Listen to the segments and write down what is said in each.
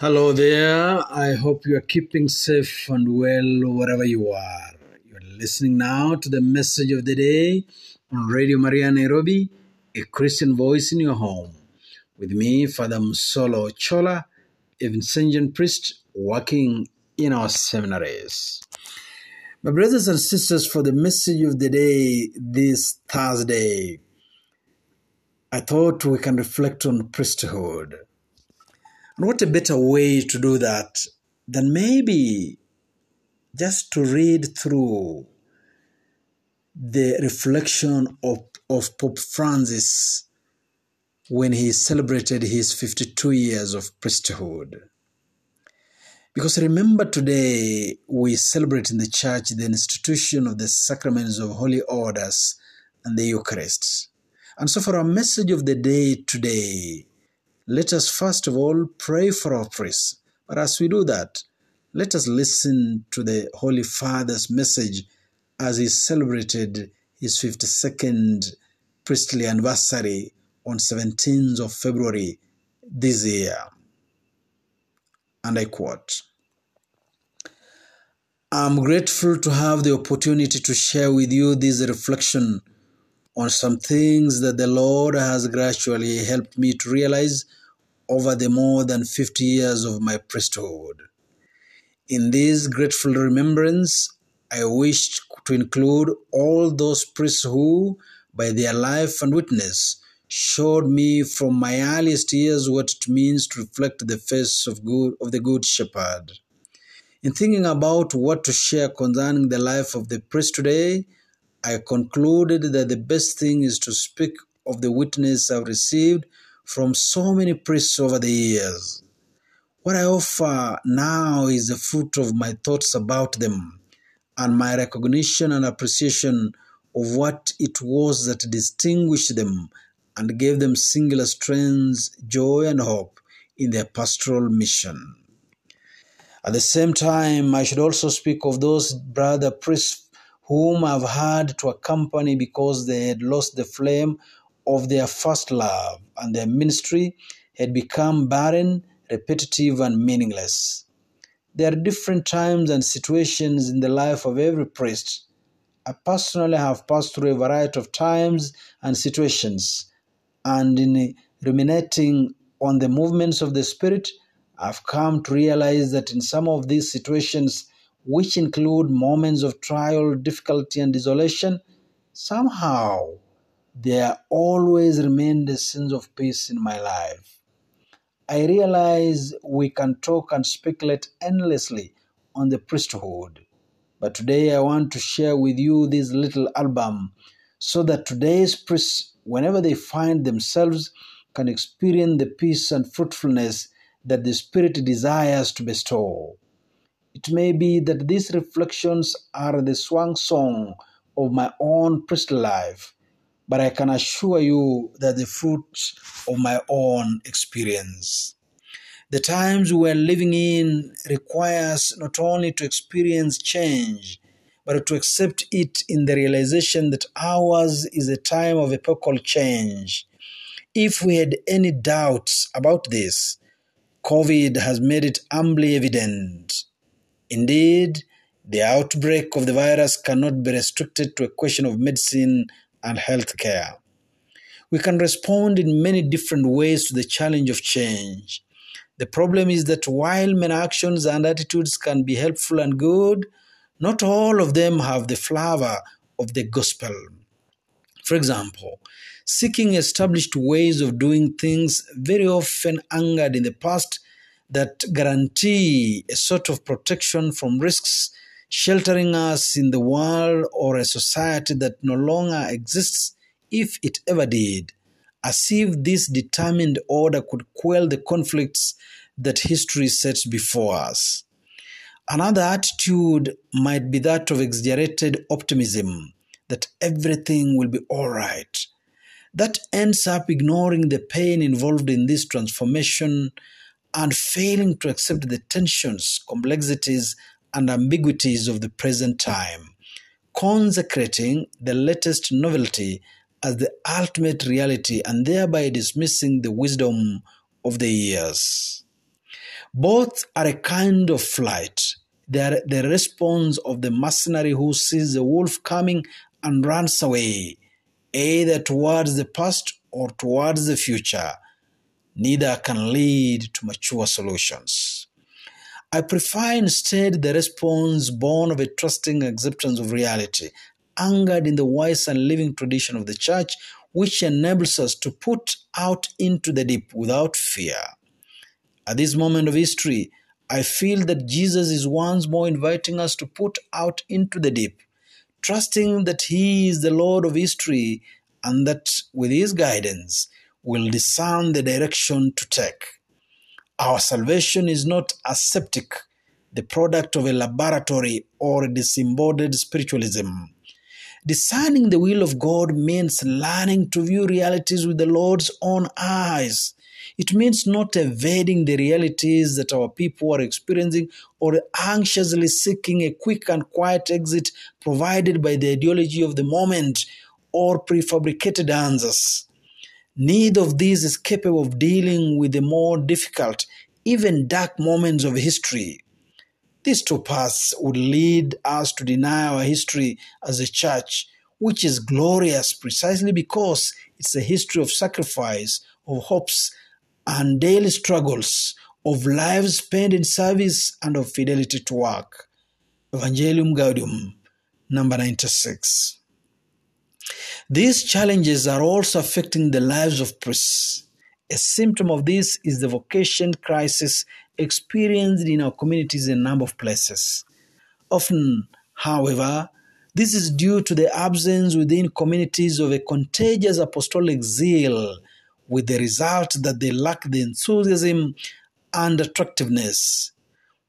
Hello there. I hope you are keeping safe and well wherever you are. You're listening now to the message of the day on Radio Maria Nairobi, a Christian voice in your home. With me, Father Musolo Chola, a Vincentian priest working in our seminaries. My brothers and sisters, for the message of the day this Thursday, I thought we can reflect on priesthood. And what a better way to do that than maybe just to read through the reflection of, of Pope Francis when he celebrated his 52 years of priesthood. Because remember, today we celebrate in the church the institution of the sacraments of holy orders and the Eucharist. And so, for our message of the day today, let us first of all pray for our priests. But as we do that, let us listen to the Holy Father's message as he celebrated his 52nd priestly anniversary on 17th of February this year. And I quote I'm grateful to have the opportunity to share with you this reflection on some things that the Lord has gradually helped me to realize over the more than 50 years of my priesthood. In this grateful remembrance, I wished to include all those priests who, by their life and witness, showed me from my earliest years what it means to reflect the face of good of the good shepherd. In thinking about what to share concerning the life of the priest today, I concluded that the best thing is to speak of the witness I've received from so many priests over the years. What I offer now is the fruit of my thoughts about them and my recognition and appreciation of what it was that distinguished them and gave them singular strength, joy, and hope in their pastoral mission. At the same time, I should also speak of those brother priests whom I've had to accompany because they had lost the flame of their first love and their ministry had become barren, repetitive, and meaningless. There are different times and situations in the life of every priest. I personally have passed through a variety of times and situations, and in ruminating on the movements of the Spirit, I've come to realize that in some of these situations, which include moments of trial, difficulty, and desolation, somehow there always remained a sense of peace in my life. I realize we can talk and speculate endlessly on the priesthood, but today I want to share with you this little album so that today's priests, whenever they find themselves, can experience the peace and fruitfulness that the Spirit desires to bestow. It may be that these reflections are the swan song of my own priestly life, but I can assure you that the fruit of my own experience. The times we are living in requires not only to experience change, but to accept it in the realization that ours is a time of epochal change. If we had any doubts about this, COVID has made it amply evident. Indeed, the outbreak of the virus cannot be restricted to a question of medicine and healthcare. We can respond in many different ways to the challenge of change. The problem is that while many actions and attitudes can be helpful and good, not all of them have the flavor of the gospel. For example, seeking established ways of doing things very often angered in the past that guarantee a sort of protection from risks sheltering us in the world or a society that no longer exists if it ever did, as if this determined order could quell the conflicts that history sets before us. Another attitude might be that of exaggerated optimism that everything will be all right. That ends up ignoring the pain involved in this transformation and failing to accept the tensions, complexities, and ambiguities of the present time, consecrating the latest novelty as the ultimate reality and thereby dismissing the wisdom of the years. Both are a kind of flight. They are the response of the mercenary who sees the wolf coming and runs away, either towards the past or towards the future. Neither can lead to mature solutions. I prefer instead the response born of a trusting acceptance of reality, anchored in the wise and living tradition of the church, which enables us to put out into the deep without fear. At this moment of history, I feel that Jesus is once more inviting us to put out into the deep, trusting that He is the Lord of history and that with His guidance we'll discern the direction to take. Our salvation is not aseptic, the product of a laboratory or a disembodied spiritualism. Discerning the will of God means learning to view realities with the Lord's own eyes. It means not evading the realities that our people are experiencing or anxiously seeking a quick and quiet exit provided by the ideology of the moment or prefabricated answers. Neither of these is capable of dealing with the more difficult, even dark moments of history. These two paths would lead us to deny our history as a church, which is glorious precisely because it's a history of sacrifice, of hopes, and daily struggles, of lives spent in service and of fidelity to work. Evangelium Gaudium, number 96. These challenges are also affecting the lives of priests. A symptom of this is the vocation crisis experienced in our communities in a number of places. Often, however, this is due to the absence within communities of a contagious apostolic zeal with the result that they lack the enthusiasm and attractiveness.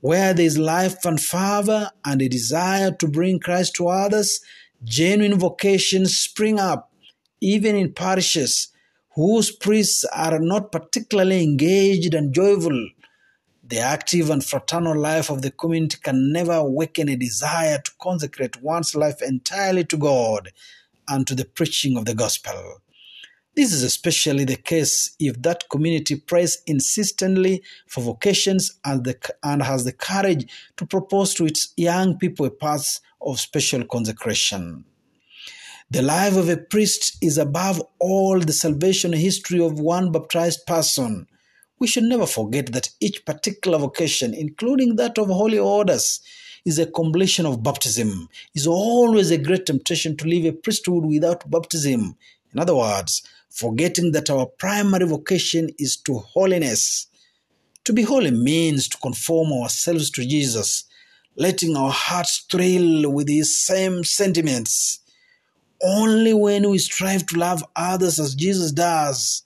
Where there is life and fervor and a desire to bring Christ to others, genuine vocations spring up, even in parishes whose priests are not particularly engaged and joyful. The active and fraternal life of the community can never awaken a desire to consecrate one's life entirely to God and to the preaching of the gospel. This is especially the case if that community prays insistently for vocations and, the, and has the courage to propose to its young people a path of special consecration. The life of a priest is above all the salvation history of one baptized person. We should never forget that each particular vocation, including that of holy orders, is a completion of baptism. Is always a great temptation to live a priesthood without baptism. In other words, forgetting that our primary vocation is to holiness. To be holy means to conform ourselves to Jesus, letting our hearts thrill with his same sentiments. Only when we strive to love others as Jesus does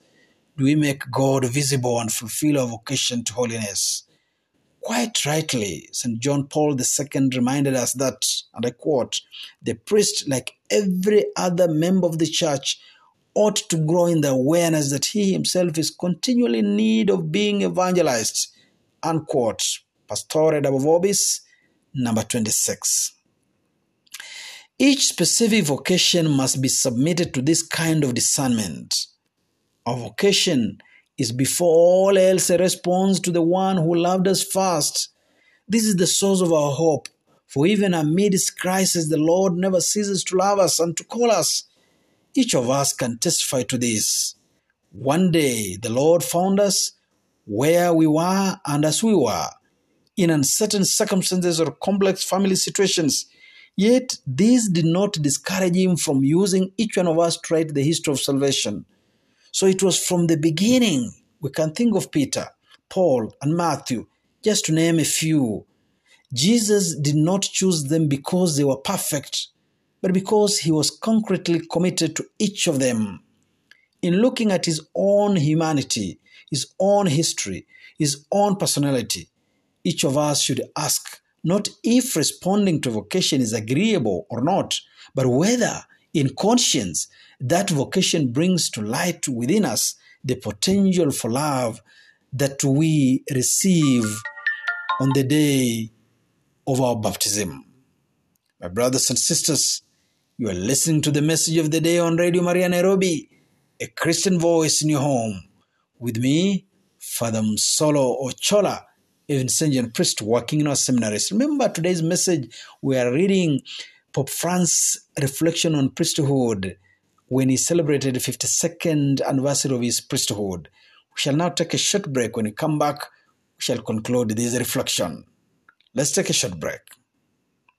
do we make God visible and fulfill our vocation to holiness. Quite rightly, St. John Paul II reminded us that, and I quote, the priest, like every other member of the church, ought to grow in the awareness that he himself is continually in need of being evangelized. Unquote. Pastore Dabo Vobis, number 26. Each specific vocation must be submitted to this kind of discernment. Our vocation is before all else a response to the one who loved us first. This is the source of our hope, for even amidst crisis, the Lord never ceases to love us and to call us. Each of us can testify to this. One day the Lord found us where we were and as we were, in uncertain circumstances or complex family situations. Yet this did not discourage him from using each one of us to write the history of salvation. So it was from the beginning. We can think of Peter, Paul, and Matthew, just to name a few. Jesus did not choose them because they were perfect, but because he was concretely committed to each of them. In looking at his own humanity, his own history, his own personality, each of us should ask not if responding to vocation is agreeable or not, but whether in conscience that vocation brings to light within us the potential for love that we receive on the day of our baptism. My brothers and sisters, you are listening to the message of the day on Radio Maria Nairobi, a Christian voice in your home. With me, Father Msolo Ochola, a Vincentian priest working in our seminaries. Remember today's message, we are reading Pope Francis' reflection on priesthood when he celebrated the 52nd anniversary of his priesthood. We shall now take a short break. When we come back, we shall conclude this reflection. Let's take a short break.